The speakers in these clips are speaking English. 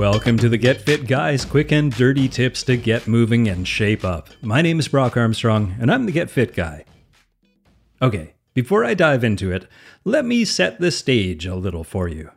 Welcome to the Get Fit Guys quick and dirty tips to get moving and shape up. My name is Brock Armstrong, and I'm the Get Fit Guy. Okay, before I dive into it, let me set the stage a little for you.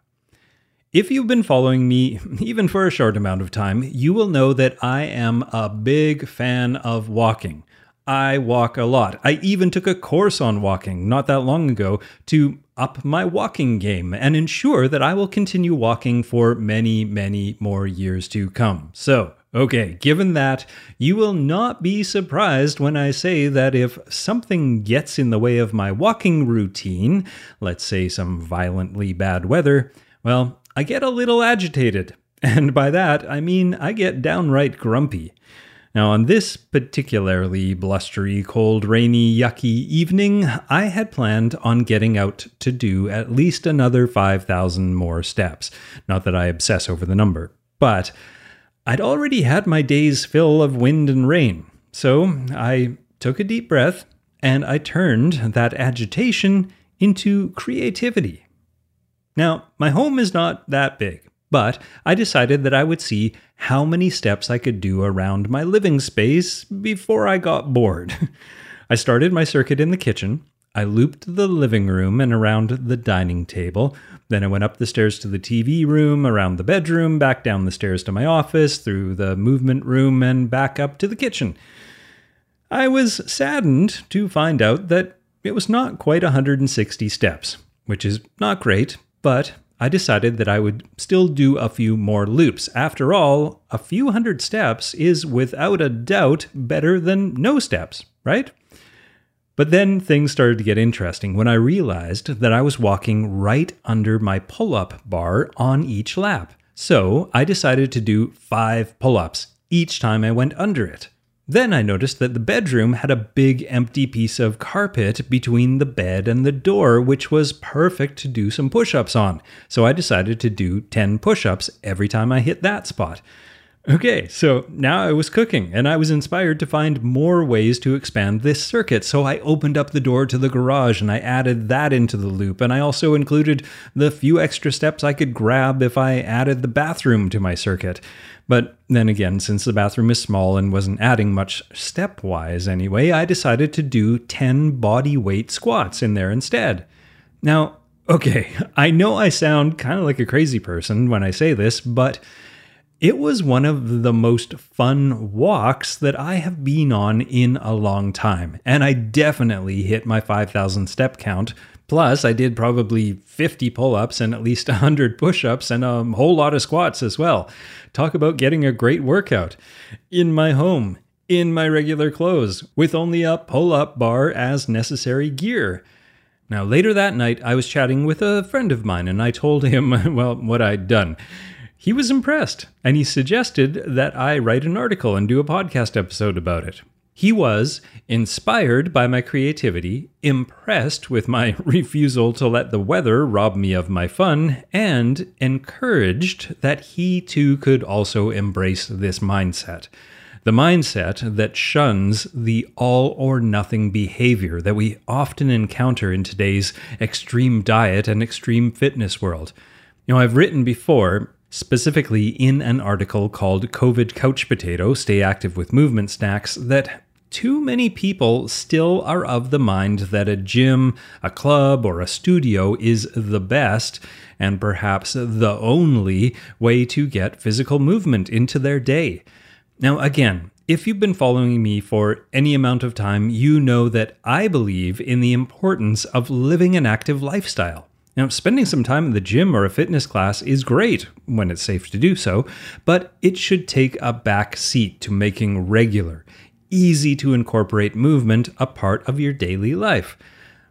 If you've been following me even for a short amount of time, you will know that I am a big fan of walking. I walk a lot. I even took a course on walking not that long ago to up my walking game and ensure that I will continue walking for many, many more years to come. So, okay, given that, you will not be surprised when I say that if something gets in the way of my walking routine, let's say some violently bad weather, well, I get a little agitated. And by that, I mean I get downright grumpy. Now, on this particularly blustery, cold, rainy, yucky evening, I had planned on getting out to do at least another 5,000 more steps. Not that I obsess over the number, but I'd already had my day's fill of wind and rain. So I took a deep breath and I turned that agitation into creativity. Now, my home is not that big. But I decided that I would see how many steps I could do around my living space before I got bored. I started my circuit in the kitchen. I looped the living room and around the dining table. Then I went up the stairs to the TV room, around the bedroom, back down the stairs to my office, through the movement room, and back up to the kitchen. I was saddened to find out that it was not quite 160 steps, which is not great, but I decided that I would still do a few more loops. After all, a few hundred steps is without a doubt better than no steps, right? But then things started to get interesting when I realized that I was walking right under my pull up bar on each lap. So I decided to do five pull ups each time I went under it. Then I noticed that the bedroom had a big empty piece of carpet between the bed and the door, which was perfect to do some push ups on. So I decided to do 10 push ups every time I hit that spot. Okay, so now I was cooking and I was inspired to find more ways to expand this circuit. So I opened up the door to the garage and I added that into the loop. And I also included the few extra steps I could grab if I added the bathroom to my circuit. But then again, since the bathroom is small and wasn't adding much stepwise anyway, I decided to do 10 body weight squats in there instead. Now, okay, I know I sound kind of like a crazy person when I say this, but it was one of the most fun walks that I have been on in a long time, and I definitely hit my 5,000 step count. Plus, I did probably 50 pull ups and at least 100 push ups and a whole lot of squats as well. Talk about getting a great workout in my home, in my regular clothes, with only a pull up bar as necessary gear. Now, later that night, I was chatting with a friend of mine and I told him, well, what I'd done. He was impressed, and he suggested that I write an article and do a podcast episode about it. He was inspired by my creativity, impressed with my refusal to let the weather rob me of my fun, and encouraged that he too could also embrace this mindset. The mindset that shuns the all or nothing behavior that we often encounter in today's extreme diet and extreme fitness world. You know, I've written before specifically in an article called COVID Couch Potato Stay Active with Movement Snacks, that too many people still are of the mind that a gym, a club, or a studio is the best and perhaps the only way to get physical movement into their day. Now, again, if you've been following me for any amount of time, you know that I believe in the importance of living an active lifestyle. Now, spending some time in the gym or a fitness class is great when it's safe to do so, but it should take a back seat to making regular, easy to incorporate movement a part of your daily life.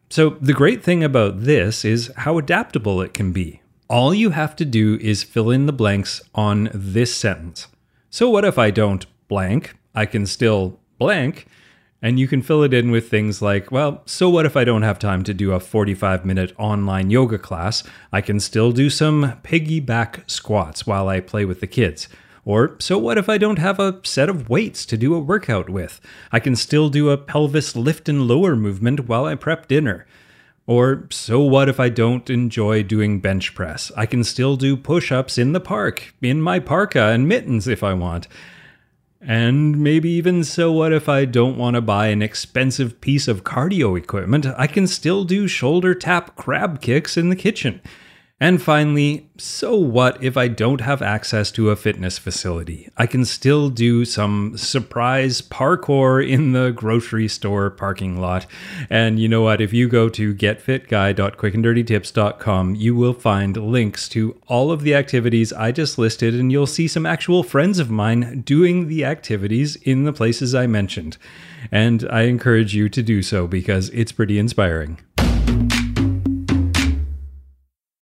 So, the great thing about this is how adaptable it can be. All you have to do is fill in the blanks on this sentence. So, what if I don't blank? I can still blank. And you can fill it in with things like, well, so what if I don't have time to do a 45 minute online yoga class? I can still do some piggyback squats while I play with the kids. Or, so what if I don't have a set of weights to do a workout with? I can still do a pelvis lift and lower movement while I prep dinner. Or, so what if I don't enjoy doing bench press? I can still do push ups in the park, in my parka and mittens if I want. And maybe even so, what if I don't want to buy an expensive piece of cardio equipment? I can still do shoulder tap crab kicks in the kitchen. And finally, so what if I don't have access to a fitness facility? I can still do some surprise parkour in the grocery store parking lot. And you know what? If you go to getfitguy.quickanddirtytips.com, you will find links to all of the activities I just listed, and you'll see some actual friends of mine doing the activities in the places I mentioned. And I encourage you to do so because it's pretty inspiring.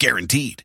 Guaranteed.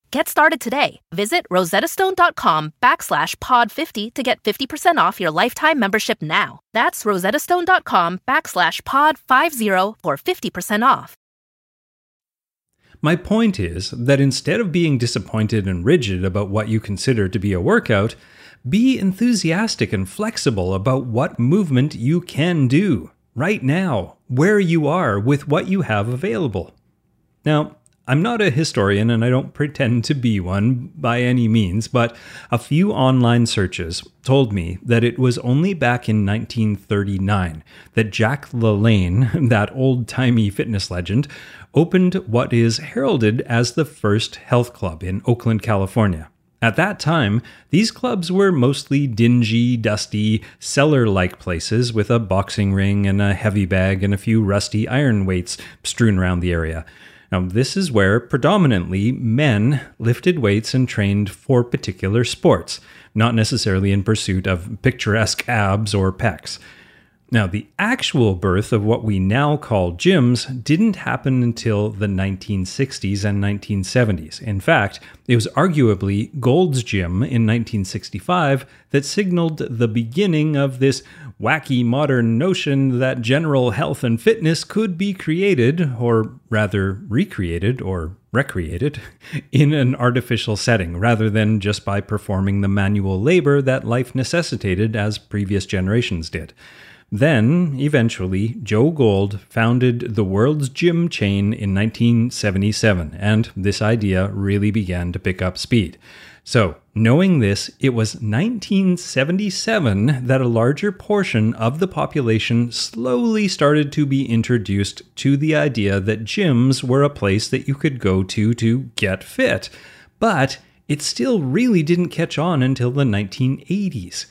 Get started today. Visit rosettastone.com backslash pod50 to get 50% off your lifetime membership now. That's rosettastone.com backslash pod50 for 50% off. My point is that instead of being disappointed and rigid about what you consider to be a workout, be enthusiastic and flexible about what movement you can do right now, where you are, with what you have available. Now, I'm not a historian and I don't pretend to be one by any means, but a few online searches told me that it was only back in 1939 that Jack LaLanne, that old timey fitness legend, opened what is heralded as the first health club in Oakland, California. At that time, these clubs were mostly dingy, dusty, cellar like places with a boxing ring and a heavy bag and a few rusty iron weights strewn around the area. Now, this is where predominantly men lifted weights and trained for particular sports, not necessarily in pursuit of picturesque abs or pecs. Now, the actual birth of what we now call gyms didn't happen until the 1960s and 1970s. In fact, it was arguably Gold's Gym in 1965 that signaled the beginning of this wacky modern notion that general health and fitness could be created, or rather recreated or recreated, in an artificial setting rather than just by performing the manual labor that life necessitated as previous generations did. Then, eventually, Joe Gold founded the world's gym chain in 1977, and this idea really began to pick up speed. So, knowing this, it was 1977 that a larger portion of the population slowly started to be introduced to the idea that gyms were a place that you could go to to get fit. But it still really didn't catch on until the 1980s.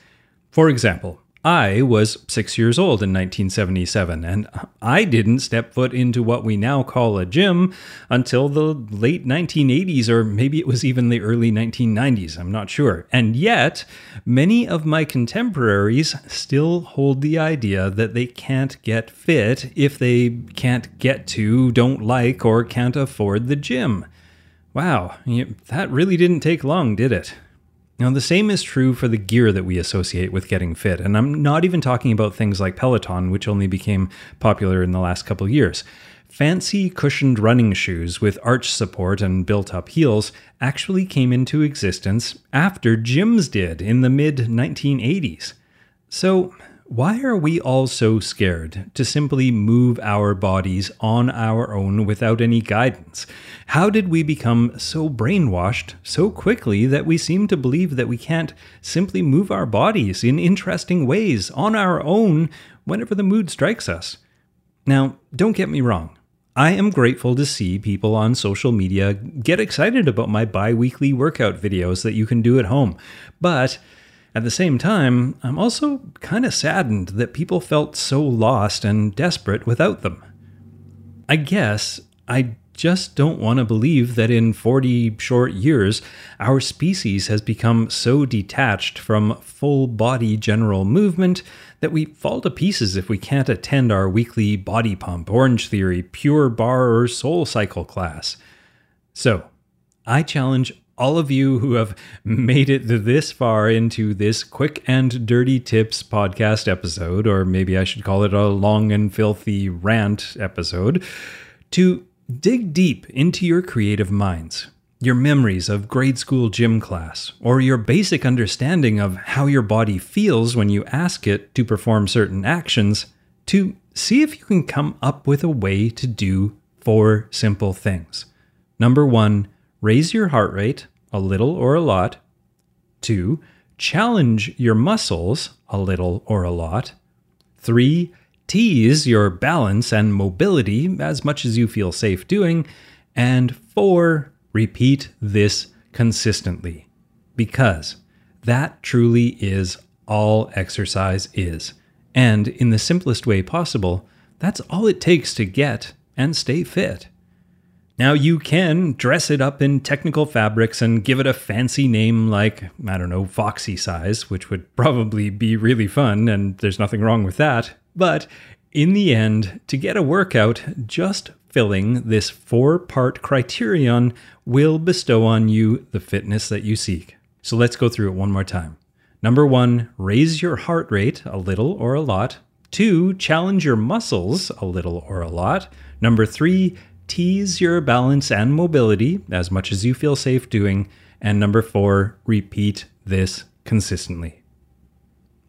For example, I was six years old in 1977, and I didn't step foot into what we now call a gym until the late 1980s, or maybe it was even the early 1990s, I'm not sure. And yet, many of my contemporaries still hold the idea that they can't get fit if they can't get to, don't like, or can't afford the gym. Wow, that really didn't take long, did it? Now, the same is true for the gear that we associate with getting fit, and I'm not even talking about things like Peloton, which only became popular in the last couple years. Fancy cushioned running shoes with arch support and built up heels actually came into existence after gyms did in the mid 1980s. So, why are we all so scared to simply move our bodies on our own without any guidance? How did we become so brainwashed so quickly that we seem to believe that we can't simply move our bodies in interesting ways on our own whenever the mood strikes us? Now, don't get me wrong. I am grateful to see people on social media get excited about my bi weekly workout videos that you can do at home. But at the same time, I'm also kind of saddened that people felt so lost and desperate without them. I guess I just don't want to believe that in 40 short years, our species has become so detached from full body general movement that we fall to pieces if we can't attend our weekly body pump, Orange Theory, Pure Barre, or Soul Cycle class. So, I challenge all of you who have made it this far into this quick and dirty tips podcast episode, or maybe I should call it a long and filthy rant episode, to dig deep into your creative minds. Your memories of grade school gym class, or your basic understanding of how your body feels when you ask it to perform certain actions, to see if you can come up with a way to do four simple things. Number one, raise your heart rate a little or a lot. Two, challenge your muscles a little or a lot. Three, tease your balance and mobility as much as you feel safe doing. And four, repeat this consistently because that truly is all exercise is. And in the simplest way possible, that's all it takes to get and stay fit. Now, you can dress it up in technical fabrics and give it a fancy name like, I don't know, Foxy Size, which would probably be really fun, and there's nothing wrong with that. But in the end, to get a workout, just filling this four part criterion will bestow on you the fitness that you seek. So let's go through it one more time. Number one, raise your heart rate a little or a lot. Two, challenge your muscles a little or a lot. Number three, tease your balance and mobility as much as you feel safe doing. And number four, repeat this consistently.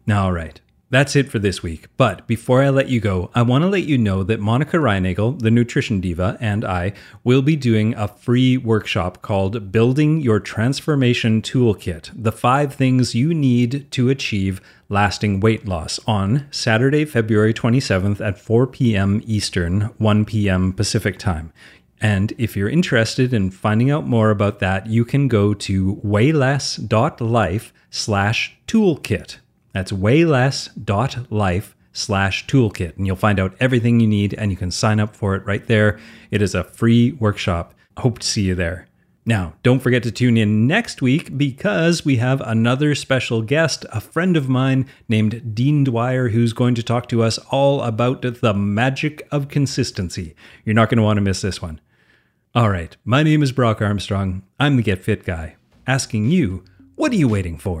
Now, all right, that's it for this week. But before I let you go, I want to let you know that Monica Reinagel, the nutrition diva, and I will be doing a free workshop called Building Your Transformation Toolkit The Five Things You Need to Achieve lasting weight loss on Saturday, February 27th at 4 p.m. Eastern, 1 p.m. Pacific time. And if you're interested in finding out more about that, you can go to wayless.life slash toolkit. That's wayless.life slash toolkit. And you'll find out everything you need and you can sign up for it right there. It is a free workshop. Hope to see you there. Now, don't forget to tune in next week because we have another special guest, a friend of mine named Dean Dwyer, who's going to talk to us all about the magic of consistency. You're not going to want to miss this one. All right, my name is Brock Armstrong. I'm the Get Fit Guy, asking you, what are you waiting for?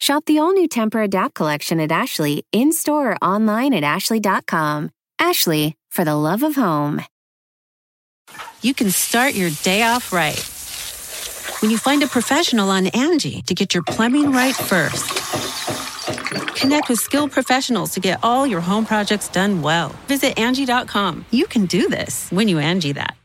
Shop the all new Tempur-Adapt collection at Ashley in store or online at Ashley.com. Ashley, for the love of home. You can start your day off right when you find a professional on Angie to get your plumbing right first. Connect with skilled professionals to get all your home projects done well. Visit Angie.com. You can do this when you Angie that.